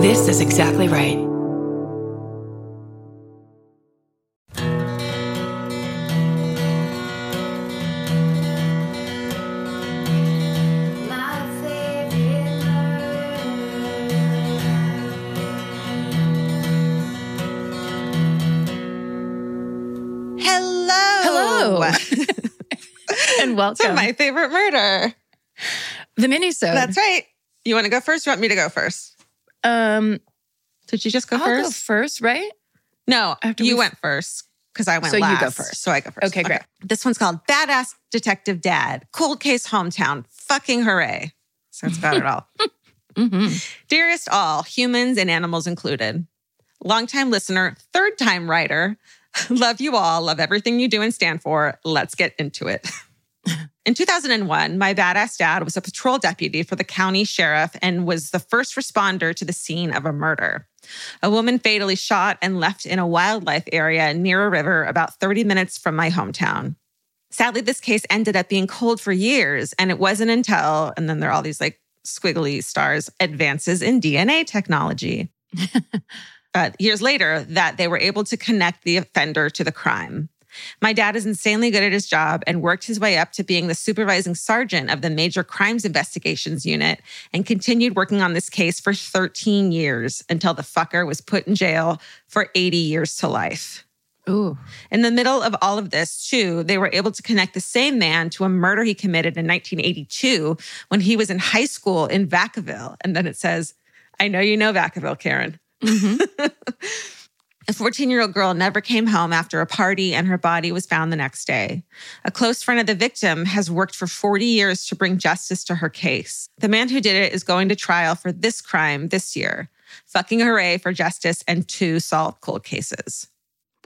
This is exactly right. Hello. Hello. and So welcome. my favorite murder. the minisode. That's right. You want to go first? Or you want me to go first? Um, Did you just go I'll first? go first, right? No, After you we- went first because I went So you last. go first. So I go first. Okay, great. This one's called Badass Detective Dad, Cold Case Hometown. Fucking hooray. So it's got it all. hmm Dearest all, humans and animals included. Longtime listener, third time writer. Love you all. Love everything you do and stand for. Let's get into it. In 2001, my badass dad was a patrol deputy for the county sheriff and was the first responder to the scene of a murder. A woman fatally shot and left in a wildlife area near a river about 30 minutes from my hometown. Sadly, this case ended up being cold for years, and it wasn't until, and then there are all these like squiggly stars, advances in DNA technology. uh, years later, that they were able to connect the offender to the crime. My dad is insanely good at his job and worked his way up to being the supervising sergeant of the Major Crimes Investigations Unit and continued working on this case for 13 years until the fucker was put in jail for 80 years to life. Ooh. In the middle of all of this, too, they were able to connect the same man to a murder he committed in 1982 when he was in high school in Vacaville. And then it says, I know you know Vacaville, Karen. hmm A 14 year old girl never came home after a party and her body was found the next day. A close friend of the victim has worked for 40 years to bring justice to her case. The man who did it is going to trial for this crime this year. Fucking hooray for justice and two solved cold cases.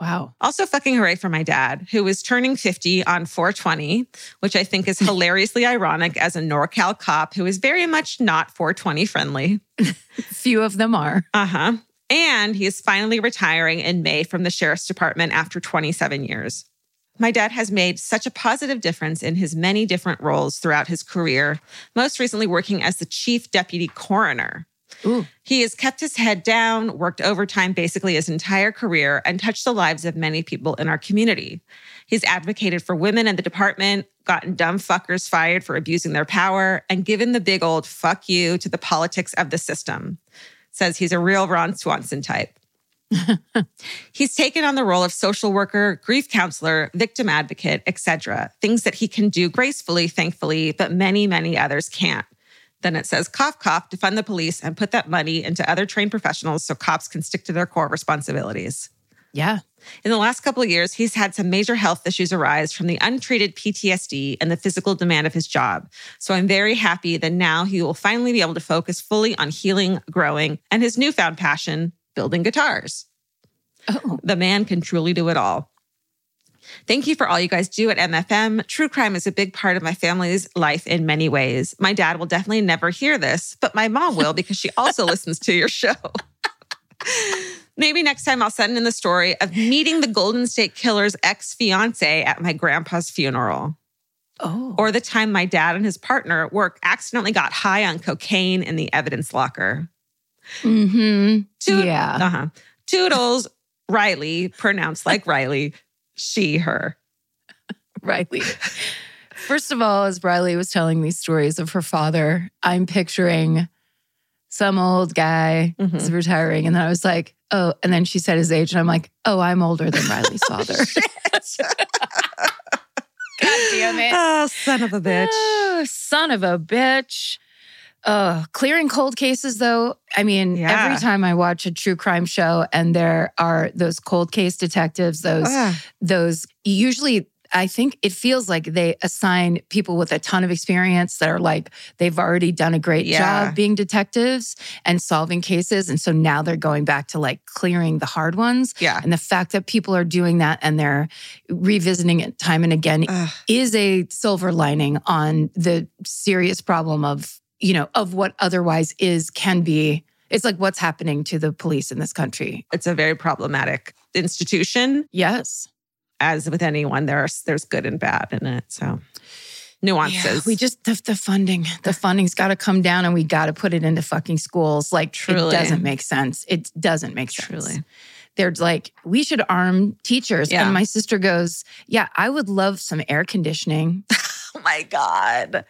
Wow. Also, fucking hooray for my dad, who is turning 50 on 420, which I think is hilariously ironic as a NorCal cop who is very much not 420 friendly. Few of them are. Uh huh. And he is finally retiring in May from the sheriff's department after 27 years. My dad has made such a positive difference in his many different roles throughout his career, most recently working as the chief deputy coroner. Ooh. He has kept his head down, worked overtime basically his entire career, and touched the lives of many people in our community. He's advocated for women in the department, gotten dumb fuckers fired for abusing their power, and given the big old fuck you to the politics of the system. Says he's a real Ron Swanson type. He's taken on the role of social worker, grief counselor, victim advocate, etc. Things that he can do gracefully, thankfully, but many, many others can't. Then it says cough, cough, defund the police and put that money into other trained professionals so cops can stick to their core responsibilities. Yeah. In the last couple of years, he's had some major health issues arise from the untreated PTSD and the physical demand of his job. So I'm very happy that now he will finally be able to focus fully on healing, growing, and his newfound passion, building guitars. Oh. The man can truly do it all. Thank you for all you guys do at MFM. True crime is a big part of my family's life in many ways. My dad will definitely never hear this, but my mom will because she also listens to your show. Maybe next time I'll send in the story of meeting the Golden State Killer's ex fiance at my grandpa's funeral, Oh. or the time my dad and his partner at work accidentally got high on cocaine in the evidence locker. hmm Toot- Yeah. Uh-huh. Toodles, Riley, pronounced like Riley, she, her. Riley. First of all, as Riley was telling these stories of her father, I'm picturing some old guy Mhm. is retiring. And then I was like, oh, and then she said his age. And I'm like, oh, I'm older than Riley's father. God damn it. Oh, son of a bitch. Oh, son of a bitch. Uh, clearing cold cases, though. I mean, Yeah. every time I watch a true crime show and there are those cold case detectives, those Ugh. those usually I think it feels like they assign people with a ton of experience that are like they've already done a great Yeah. job being detectives and solving cases and so now they're going back to like clearing the hard ones Yeah. and the fact that people are doing that and they're revisiting it time and again Ugh. is a silver lining on the serious problem of you know of what otherwise is can be it's like what's happening to the police in this country It's a very problematic institution. yes As with anyone, there's there's good and bad in it. So nuances. we just the, the funding, the funding's got to come down, and we got to put it into fucking schools. Like Truly. it doesn't make sense. It doesn't make sense. Truly. they're like, we should arm teachers. Yeah. And my sister goes, yeah, I would love some air conditioning. Oh my God.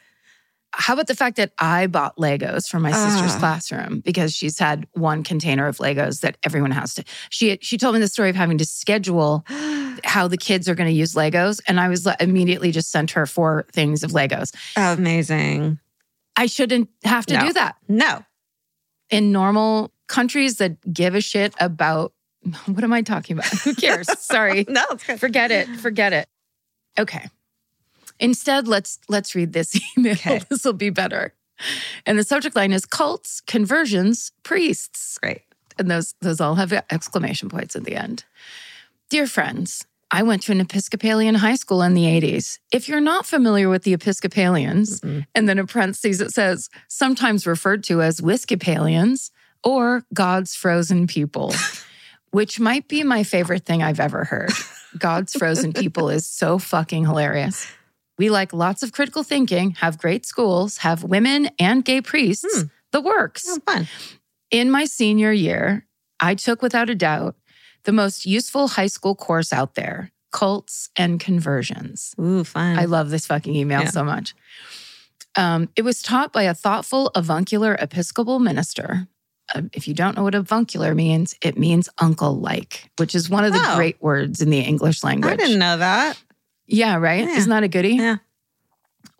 How about the fact that I bought Legos for my sister's Ah. classroom because she's had one container of Legos that everyone has to. She she told me the story of having to schedule how the kids are going to use Legos, and I was immediately just sent her four things of Legos. Amazing. I shouldn't have to No. do that No. in normal countries that give a shit about. What am I talking about? Who cares? Sorry. No. Forget it. Forget it. Okay. Instead, let's let's read this email. Okay. This will be better. And the subject line is cults, conversions, priests. Great. And those those all have exclamation points at the end. Dear friends, I went to an Episcopalian high school in the 80s. If you're not familiar with the Episcopalians, Mm-mm. and then in parentheses it says sometimes referred to as Whiskeypalians or God's frozen people, which might be my favorite thing I've ever heard. God's frozen people is so fucking hilarious. We like lots of critical thinking, have great schools, have women and gay priests, Hmm. the works. Oh, fun. In my senior year, I took without a doubt the most useful high school course out there cults and conversions. Ooh, fun. I love this fucking email Yeah. so much. Um, it was taught by a thoughtful avuncular Episcopal minister. Uh, if you don't know what avuncular means, it means uncle like, which is one of the Oh. great words in the English language. I didn't know that. Yeah, right? Yeah. Isn't that a goodie? Yeah.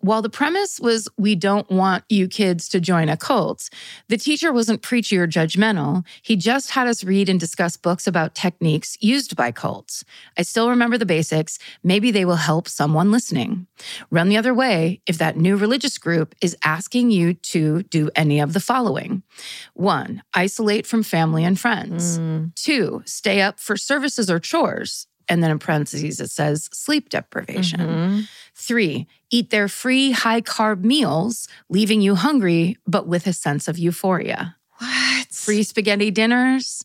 While the premise was we don't want you kids to join a cult, the teacher wasn't preachy or judgmental. He just had us read and discuss books about techniques used by cults. I still remember the basics. Maybe they will help someone listening. Run the other way if that new religious group is asking you to do any of the following one, isolate from family and friends. Mm. Two, stay up for services or chores. And then in parentheses, it says sleep deprivation. Mhm. Three, eat their free high carb meals, leaving you hungry, but with a sense of euphoria. What? Free spaghetti dinners,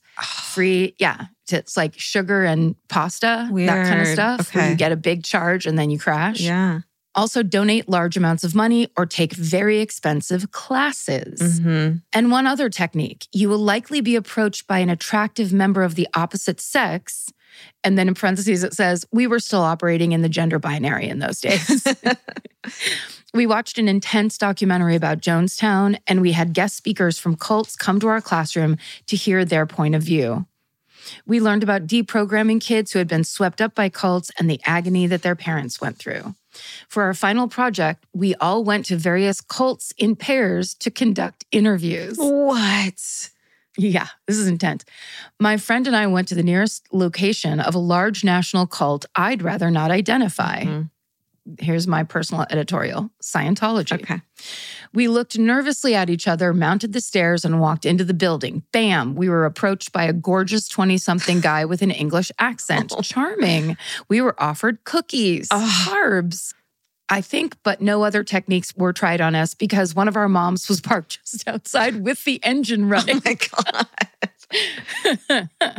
free, yeah, it's like sugar and pasta, that kind of Weird. stuff. Where you get a big charge and then you crash. Yeah. Also, donate large amounts of money or take very expensive classes. hmm And one other technique you will likely be approached by an attractive member of the opposite sex. And then in parentheses, it says, we were still operating in the gender binary in those days. we watched an intense documentary about Jonestown, and we had guest speakers from cults come to our classroom to hear their point of view. We learned about deprogramming kids who had been swept up by cults and the agony that their parents went through. For our final project, we all went to various cults in pairs to conduct interviews. What? Yeah, this is intense. My friend and I went to the nearest location of a large national cult I'd rather not identify. Mhm. Here's my personal editorial Scientology. Okay. We looked nervously at each other, mounted the stairs, and walked into the building. Bam! We were approached by a gorgeous 20 something guy with an English accent. Charming. We were offered cookies, carbs. I think, but no other techniques were tried on us because one of our moms was parked just outside with the engine oh running. Oh my God.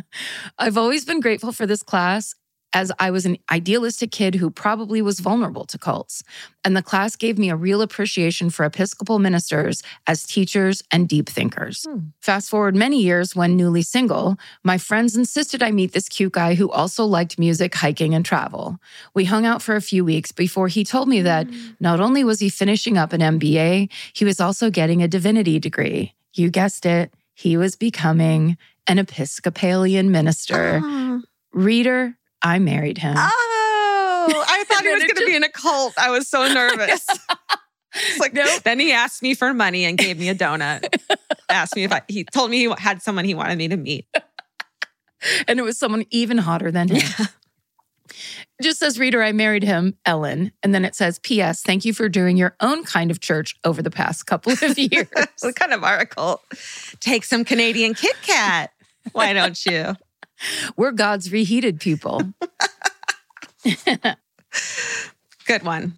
I've always been grateful for this class as I was an idealistic kid who probably was vulnerable to cults. And the class gave me a real appreciation for Episcopal ministers as teachers and deep thinkers. Hmm. Fast forward many years when newly single, my friends insisted I meet this cute guy who also liked music, hiking, and travel. We hung out for a few weeks before he told me that not only was he finishing up an MBA, he was also getting a divinity degree. You guessed it, he was becoming an Episcopalian minister. Oh. Reader, I married him. Oh, I thought he was going to be in a cult. I was so nervous. It's like, Nope. Then he asked me for money and gave me a donut. asked me if I, he told me he had someone he wanted me to meet. and it was someone even hotter than him. Just says, Reader, I married him, Ellen. And then it says, P.S. Thank you for doing your own kind of church over the past couple of years. what kind of article? Take some Canadian Kit Kat. Why don't you? We're God's reheated people. Good one.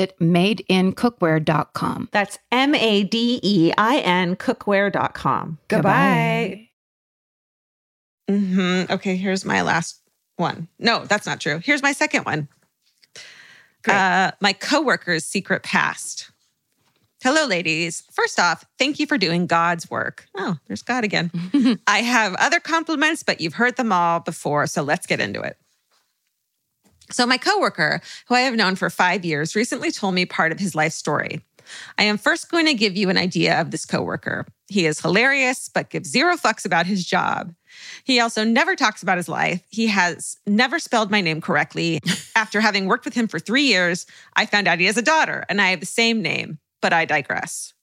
madeincookware.com. That's M A D E I N cookware.com. Goodbye. Mm-hmm. Okay, here's my last one. No, that's not true. Here's my second one. Uh, my coworker's secret past. Hello, ladies. First off, thank you for doing God's work. Oh, there's God again. I have other compliments, but you've heard them all before, so let's get into it. So, my coworker, who I have known for five years, recently told me part of his life story. I am first going to give you an idea of this coworker. He is hilarious, but gives zero fucks about his job. He also never talks about his life. He has never spelled my name correctly. After having worked with him for three years, I found out he has a daughter and I have the same name but I digress.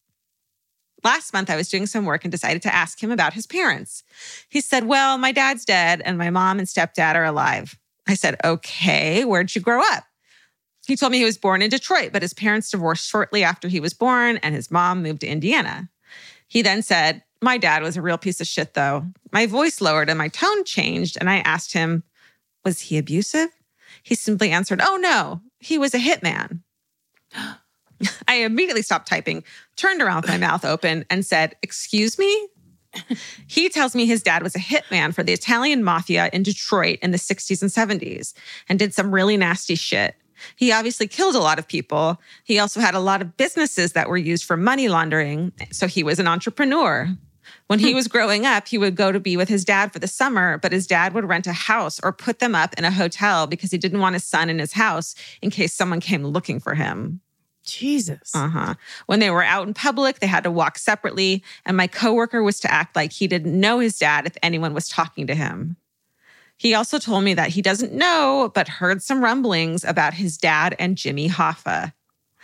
Last month, I was doing some work and decided to ask him about his parents. He said, Well, my dad's dead and my mom and stepdad are alive. I said, Okay, where'd you grow up? He told me he was born in Detroit, but his parents divorced shortly after he was born and his mom moved to Indiana. He then said, My dad was a real piece of shit, though. My voice lowered and my tone changed, and I asked him, Was he abusive? He simply answered, Oh, no, he was a hitman. I immediately stopped typing, turned around with my mouth open, and said, Excuse me? He tells me his dad was a hitman for the Italian mafia in Detroit in the 60s and 70s and did some really nasty shit. He obviously killed a lot of people. He also had a lot of businesses that were used for money laundering. So he was an entrepreneur. When he hmm. was growing up, he would go to be with his dad for the summer, but his dad would rent a house or put them up in a hotel because he didn't want his son in his house in case someone came looking for him. Jesus. Uh huh. When they were out in public, they had to walk separately. And my coworker was to act like he didn't know his dad if anyone was talking to him. He also told me that he doesn't know, but heard some rumblings about his dad and Jimmy Hoffa.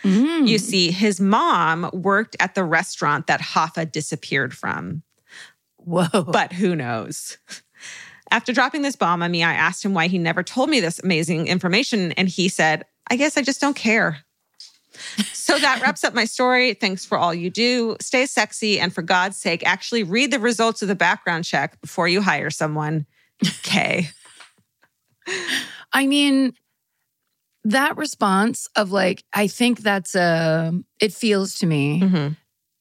Mm. You see, his mom worked at the restaurant that Hoffa disappeared from. Whoa. But who knows? After dropping this bomb on me, I asked him why he never told me this amazing information. And he said, I guess I just don't care so that wraps up my story. Thanks for all you do. Stay sexy. And for God's sake, actually read the results of the background check before you hire someone. Okay. I mean, that response of like, I think that's a, it feels to me mm-hmm.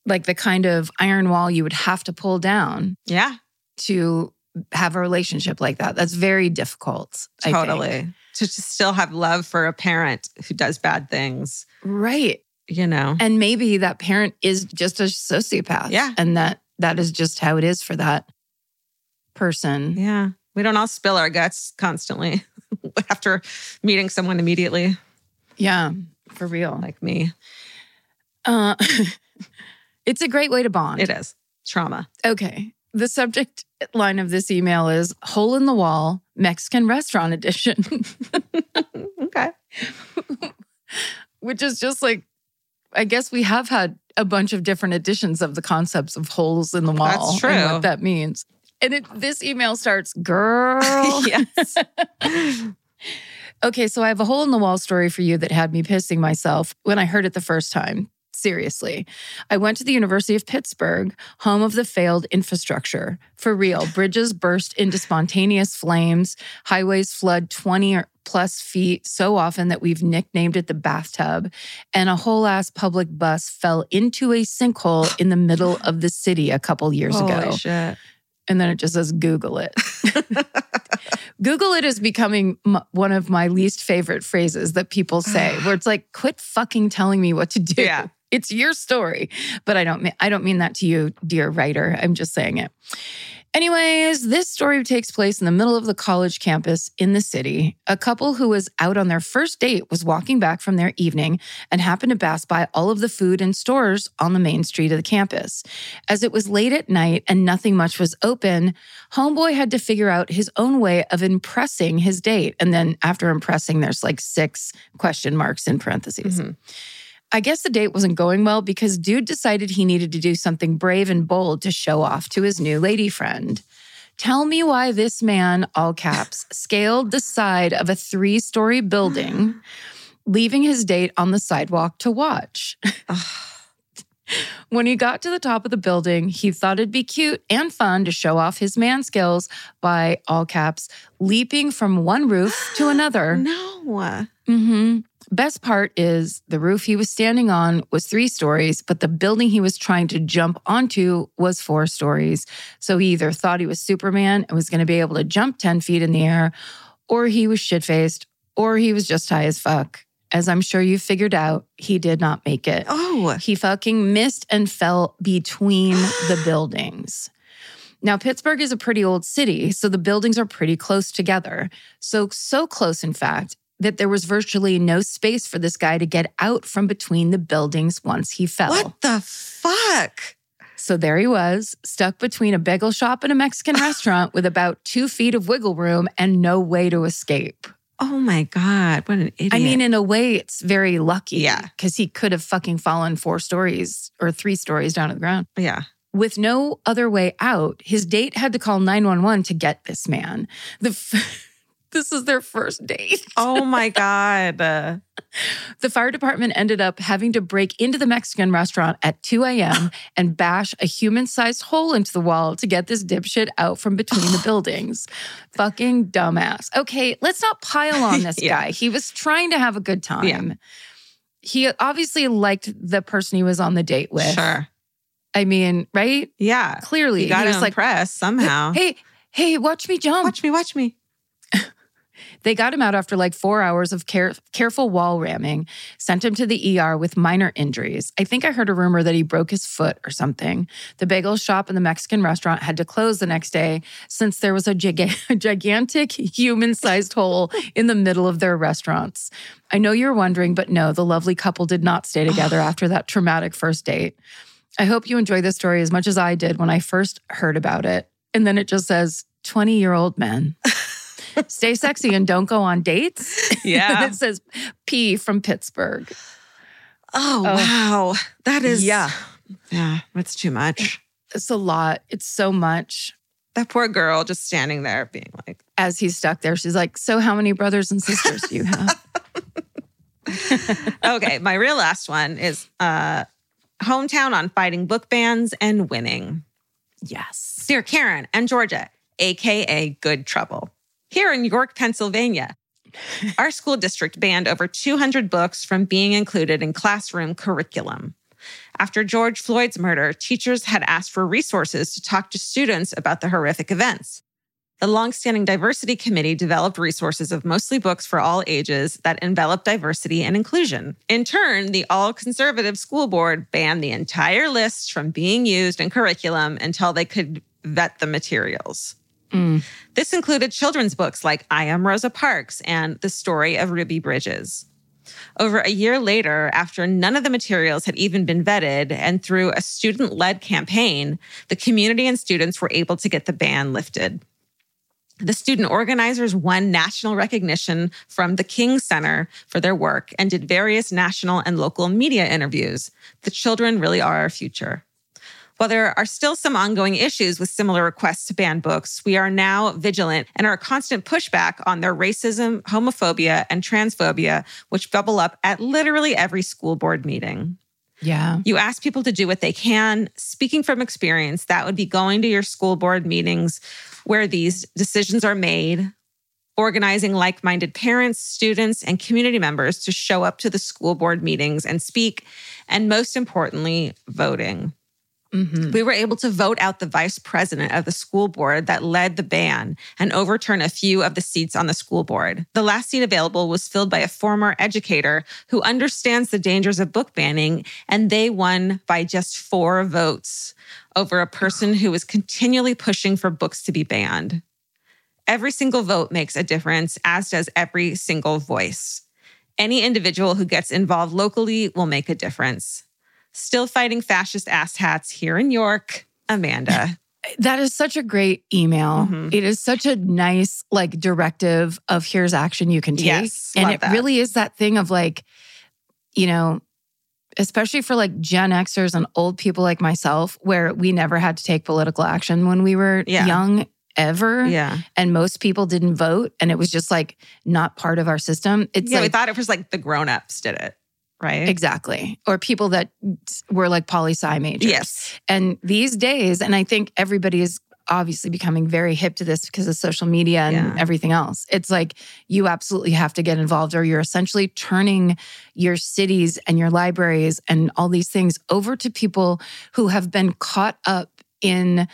like the kind of iron wall you would have to pull down. Yeah. To have a relationship like that. That's very difficult. Totally. to just still have love for a parent who does bad things, Right. you know. And maybe that parent is just a sociopath. Yeah. And that that is just how it is for that person. Yeah. We don't all spill our guts constantly after meeting someone immediately, Yeah. For real. like me. Uh, it's a great way to bond. It is trauma. Okay. The subject line of this email is hole in the wall Mexican restaurant edition, okay. which is just like, I guess we have had a bunch of different editions of the concepts of holes in the wall. That's And true. what that means. And it, this email starts, girl. yes. Okay, so I have a hole in the wall story for you that had me pissing myself when I heard it the first time. Seriously. I went to the University of Pittsburgh, home of the failed infrastructure. For real, bridges burst into spontaneous flames, highways flood 20 or plus feet so often that we've nicknamed it the bathtub, and a whole ass public bus fell into a sinkhole in the middle of the city a couple years ago. Holy shit. And then it just says Google it. Google it is becoming m- one of my least favorite phrases that people say, where it's like, quit fucking telling me what to do. Yeah. It's your story. But I don't mean I don't mean that to you, dear writer. I'm just saying it. Anyways, this story takes place in the middle of the college campus in the city. A couple who was out on their first date was walking back from their evening and happened to pass by all of the food and stores on the main street of the campus. As it was late at night and nothing much was open, Homeboy had to figure out his own way of impressing his date. And then after impressing, there's like six question marks in parentheses. Mhm. I guess the date wasn't going well because dude decided he needed to do something brave and bold to show off to his new lady friend. Tell me why this man, all caps, scaled the side of a three story building, leaving his date on the sidewalk to watch. When he got to the top of the building, he thought it'd be cute and fun to show off his man skills by, all caps, leaping from one roof to another. No. hmm Best part is the roof he was standing on was three stories, but the building he was trying to jump onto was four stories. So he either thought he was Superman and was going to be able to jump 10 feet in the air, or he was shit faced, or he was just high as fuck. As I'm sure you figured out, he did not make it. Oh. He fucking missed and fell between the buildings. Now, Pittsburgh is a pretty old city, so the buildings are pretty close together. So, so close, in fact, that there was virtually no space for this guy to get out from between the buildings once he fell. What the fuck? So there he was, stuck between a bagel shop and a Mexican restaurant with about two feet of wiggle room and no way to escape. Oh my God. What an idiot. I mean, in a way, it's very lucky. Yeah. Because he could have fucking fallen four stories or three stories down to the ground. yeah. With no other way out, his date had to call 911 to get this man. The f- this is their first date. Oh my God. Uh, The fire department ended up having to break into the Mexican restaurant at 2 a.m. and bash a human sized hole into the wall to get this dipshit out from between the buildings. Fucking dumbass. Okay, let's not pile on this Yeah. guy. He was trying to have a good time. Yeah. He obviously liked the person he was on the date with. sure. I mean, right? Yeah. Clearly, You got he to was like, impress somehow. hey, hey, watch me jump. watch me, watch me. They got him out after like four hours of care- careful wall ramming, sent him to the ER with minor injuries. I think I heard a rumor that he broke his foot or something. The bagel shop and the Mexican restaurant had to close the next day since there was a giga- gigantic human sized hole in the middle of their restaurants. I know you're wondering, but no, the lovely couple did not stay together after that traumatic first date. I hope you enjoy this story as much as I did when I first heard about it. And then it just says 20 year old men. Stay sexy and don't go on dates. Yeah. it says P from Pittsburgh. oh, Oh. wow. That is. Yeah. Yeah. That's too much. It's a lot. It's so much. That poor girl just standing there being like, As he's stuck there, she's like, So, how many brothers and sisters do you have? okay, my real last one is uh hometown on fighting book bans and winning. yes. Dear Karen and Georgia, aka Good Trouble. Here in York, Pennsylvania, our school district banned over 200 books from being included in classroom curriculum. After George Floyd's murder, teachers had asked for resources to talk to students about the horrific events. The longstanding diversity committee developed resources of mostly books for all ages that envelop diversity and inclusion. In turn, the all conservative school board banned the entire list from being used in curriculum until they could vet the materials. Mm. This included children's books like I Am Rosa Parks and The Story of Ruby Bridges. Over a year later, after none of the materials had even been vetted, and through a student led campaign, the community and students were able to get the ban lifted. The student organizers won national recognition from the King Center for their work and did various national and local media interviews. The children really are our future. While there are still some ongoing issues with similar requests to ban books, we are now vigilant and are a constant pushback on their racism, homophobia, and transphobia, which bubble up at literally every school board meeting. Yeah. You ask people to do what they can. Speaking from experience, that would be going to your school board meetings where these decisions are made, organizing like minded parents, students, and community members to show up to the school board meetings and speak, and most importantly, voting. Mhm. We were able to vote out the vice president of the school board that led the ban and overturn a few of the seats on the school board. The last seat available was filled by a former educator who understands the dangers of book banning, and they won by just four votes over a person who was continually pushing for books to be banned. Every single vote makes a difference, as does every single voice. Any individual who gets involved locally will make a difference. Still fighting fascist asshats here in York, Amanda. That is such a great email. Mhm. It is such a nice like directive of here's action you can take. Yes, and it that. really is that thing of like, you know, especially for like Gen Xers and old people like myself, where we never had to take political action when we were Yeah. young ever. yeah. And most people didn't vote. And it was just like not part of our system. It's yeah, we thought it was like the grown-ups did it, right? exactly. Or people that were like poli sci majors. Yes. And these days, and I think everybody is obviously becoming very hip to this because of social media and Yeah. everything else. It's like you absolutely have to get involved, or you're essentially turning your cities and your libraries and all these things over to people who have been caught up in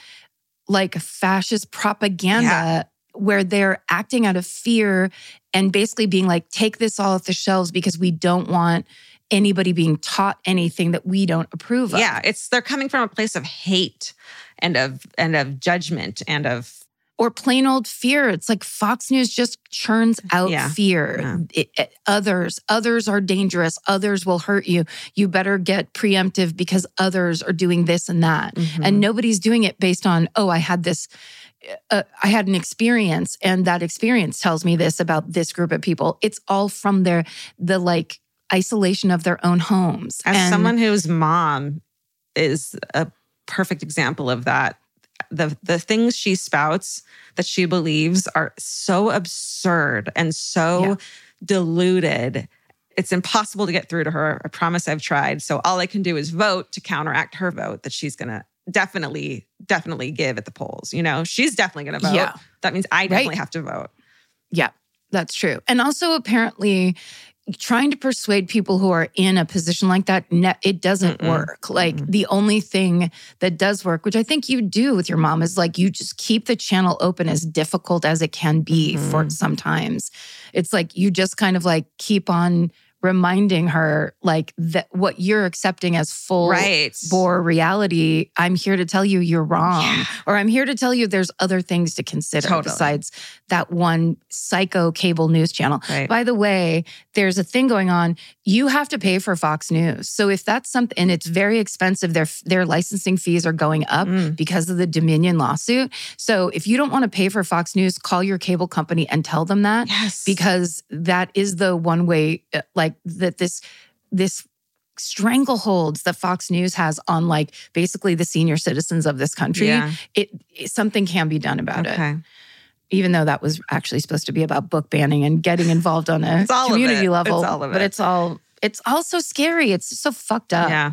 like fascist propaganda. Yeah. Where they're acting out of fear and basically being like, take this all off the shelves because we don't want anybody being taught anything that we don't approve of. Yeah, it's they're coming from a place of hate and of and of judgment and of or plain old fear. It's like Fox News just churns out Yeah. fear. Yeah. It- it- others, others are dangerous. Others will hurt you. You better get preemptive because others are doing this and that. Mm-hmm. And nobody's doing it based on, oh, I had this. Uh, I had an experience, and that experience tells me this about this group of people. It's all from their the like isolation of their own homes. as And- someone whose mom is a perfect example of that the the things she spouts that she believes are so absurd and so Yeah. diluted it's impossible to get through to her i promise i've tried so all i can do is vote to counteract her vote that she's gonna definitely definitely give at the polls you know she's definitely gonna vote Yeah. that means i definitely have to vote Yeah, that's true. And also, apparently, trying to persuade people who are in a position like that, it doesn't Mm-mm. work. Like, Mm-mm. the only thing that does work, which I think you do with your mom, is like you just keep the channel open as difficult as it can be for Mhm. sometimes. It's like you just kind of like keep on reminding her, like, that what you're accepting as full right bore reality, I'm here to tell you you're wrong. Yeah. Or I'm here to tell you there's other things to consider Totally. besides that one psycho cable news channel. right By the way, there's a thing going on. You have to pay for Fox News. So if that's something and it's very expensive, their their licensing fees are going up Mm. because of the Dominion lawsuit. So if you don't want to pay for Fox News, call your cable company and tell them that yes because that is the one way uh, like that this this strangleholds that Fox News has on like basically the senior citizens of this country. yeah It, it- something can be done about it. Even though that was actually supposed to be about book banning and getting involved on a It's all of community it. level. It's But it's all it's all so scary. It's so fucked up. yeah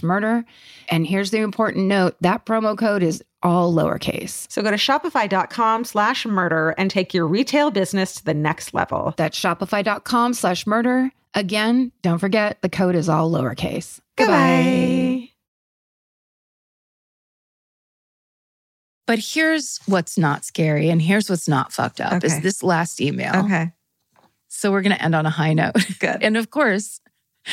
murder. And here's the important note that promo code is all lowercase. So go to shopify.com slash murder and take your retail business to the next level. That's shopify.com slash murder. Again, don't forget the code is all lowercase. Goodbye. But here's what's not scary and here's what's not fucked up is this last email. Okay. So we're going to end on a high note. Good. And of course, the-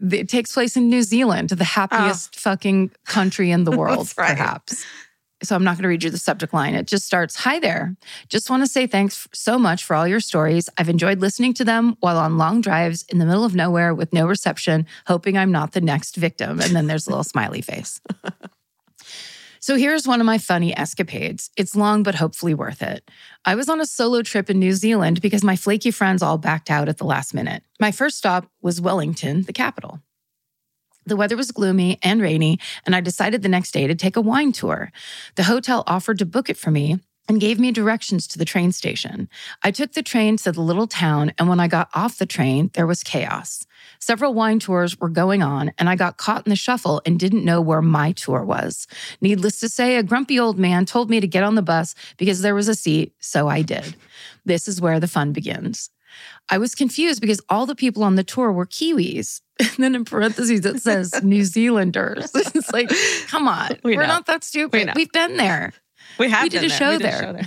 it takes place in New Zealand, the happiest ah. fucking country in the world, right. perhaps. So I'm not going to read you the subject line. It just starts Hi there. Just want to say thanks so much for all your stories. I've enjoyed listening to them while on long drives in the middle of nowhere with no reception, hoping I'm not the next victim. And then there's a little smiley face. So here's one of my funny escapades. It's long, but hopefully worth it. I was on a solo trip in New Zealand because my flaky friends all backed out at the last minute. My first stop was Wellington, the capital. The weather was gloomy and rainy, and I decided the next day to take a wine tour. The hotel offered to book it for me and gave me directions to the train station. I took the train to the little town, and when I got off the train, there was chaos. Several wine tours were going on, and I got caught in the shuffle and didn't know where my tour was. Needless to say, a grumpy old man told me to get on the bus because there was a seat, so I did. This is where the fun begins. I was confused because all the people on the tour were Kiwis. And then in parentheses, it says New Zealanders. It's like, come on. We We are not that stupid. know. We've been there. We have We did a show We did there.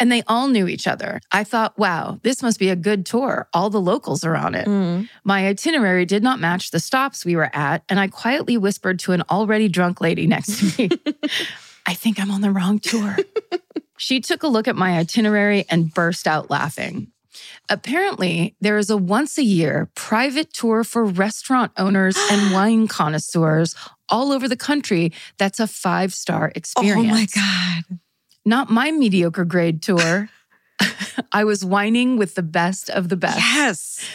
And they all knew each other. I thought, wow, this must be a good tour. All the locals are on it. Mm. My itinerary did not match the stops we were at, and I quietly whispered to an already drunk lady next to me, I think I'm on the wrong tour. she took a look at my itinerary and burst out laughing. Apparently, there is a once a year private tour for restaurant owners and wine connoisseurs all over the country that's a five star experience Oh my God. Not my mediocre grade tour. I was wining with the best of the best. Yes.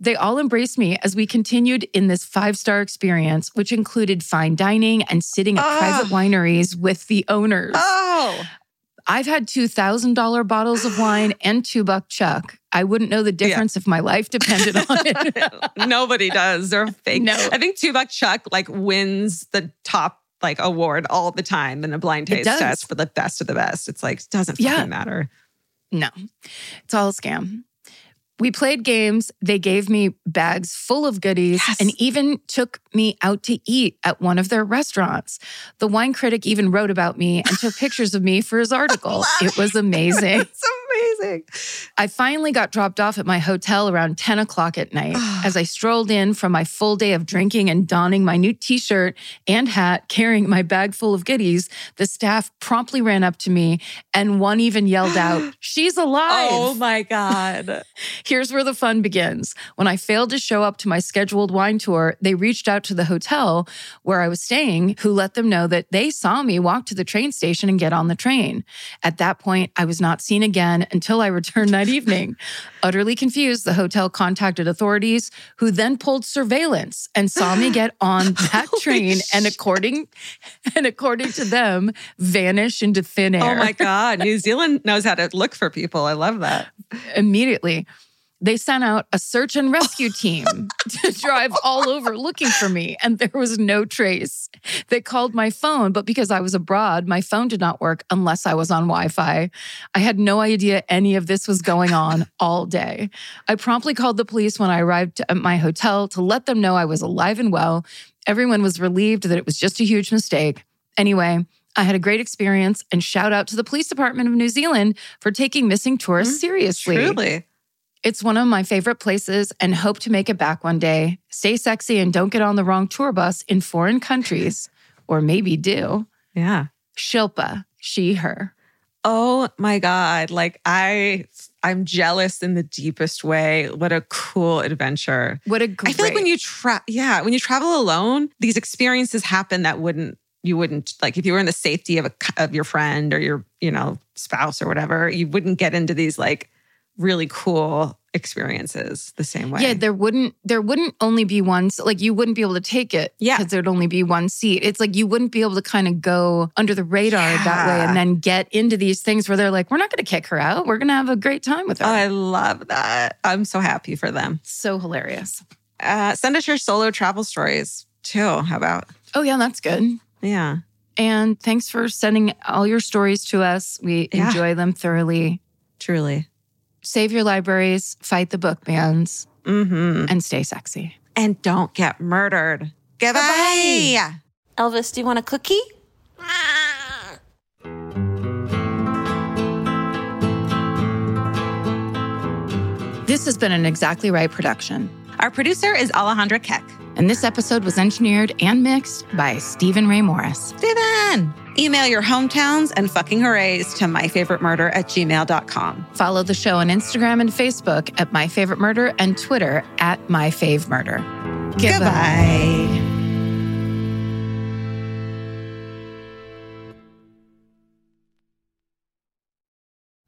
They all embraced me as we continued in this five star experience, which included fine dining and sitting at Ah. private wineries with the owners. Oh. I've had $2,000 bottles of wine and two buck chuck. I wouldn't know the difference if my life depended on it. Nobody does. They're fake. No. I think Two Buck Chuck like wins the top like award all the time in a blind taste test for the best of the best. It's like doesn't Yeah. fucking matter. No, it's all a scam. We played games. They gave me bags full of goodies Yes. and even took me out to eat at one of their restaurants. The wine critic even wrote about me and took pictures of me for his article. It was amazing. It's amazing. I finally got dropped off at my hotel around 10 o'clock at night. Ah. As I strolled in from my full day of drinking and donning my new t shirt and hat, carrying my bag full of goodies, the staff promptly ran up to me and one even yelled out, She's alive. Oh my God. Here's where the fun begins. When I failed to show up to my scheduled wine tour, they reached out to the hotel where I was staying, who let them know that they saw me walk to the train station and get on the train. At that point, I was not seen again until I returned that evening. Utterly confused, the hotel contacted authorities, who then pulled surveillance and saw me get on that train and according and according to them, vanish into thin oh air Oh my God. New Zealand knows how to look for people. I love that. immediately. They sent out a search and rescue team to drive all over looking for me, and there was no trace. They called my phone, but because I was abroad, my phone did not work unless I was on Wi Fi. I had no idea any of this was going on all day. I promptly called the police when I arrived at my hotel to let them know I was alive and well. Everyone was relieved that it was just a huge mistake. Anyway, I had a great experience and shout out to the police department of New Zealand for taking missing tourists mm, seriously. Truly. It's one of my favorite places and hope to make it back one day. Stay sexy and don't get on the wrong tour bus in foreign countries, or maybe do. Yeah. Shilpa, she, her. Oh my God. Like I I'm jealous in the deepest way. What a cool adventure. What a great. I feel like when you travel yeah, when you travel alone, these experiences happen that wouldn't you wouldn't like if you were in the safety of a of your friend or your, you know, spouse or whatever, you wouldn't get into these like really cool experiences the same way. Yeah, there wouldn't there wouldn't only be one like you wouldn't be able to take it Yeah. because there'd only be one seat. It's like you wouldn't be able to kind of go under the radar that way and then get into these things where they're like, we're not going to kick her out. We're going to have a great time with her. Oh, I love that. I'm so happy for them. so hilarious. Uh, send us your solo travel stories too. How about? Oh yeah, that's good. Yeah. And thanks for sending all your stories to us. We Yeah. enjoy them thoroughly. Truly. Save your libraries, fight the book bans, Mm-hmm. and stay sexy. And don't get murdered. Goodbye. Elvis, do you want a cookie? This has been an Exactly Right production. Our producer is Alejandra Keck. And this episode was engineered and mixed by Steven Ray Morris. Stephen! Email your hometowns and fucking hoorays to myfavoritemurder at gmail.com. Follow the show on Instagram and Facebook at My Favorite Murder and Twitter at My Fave Murder. Goodbye.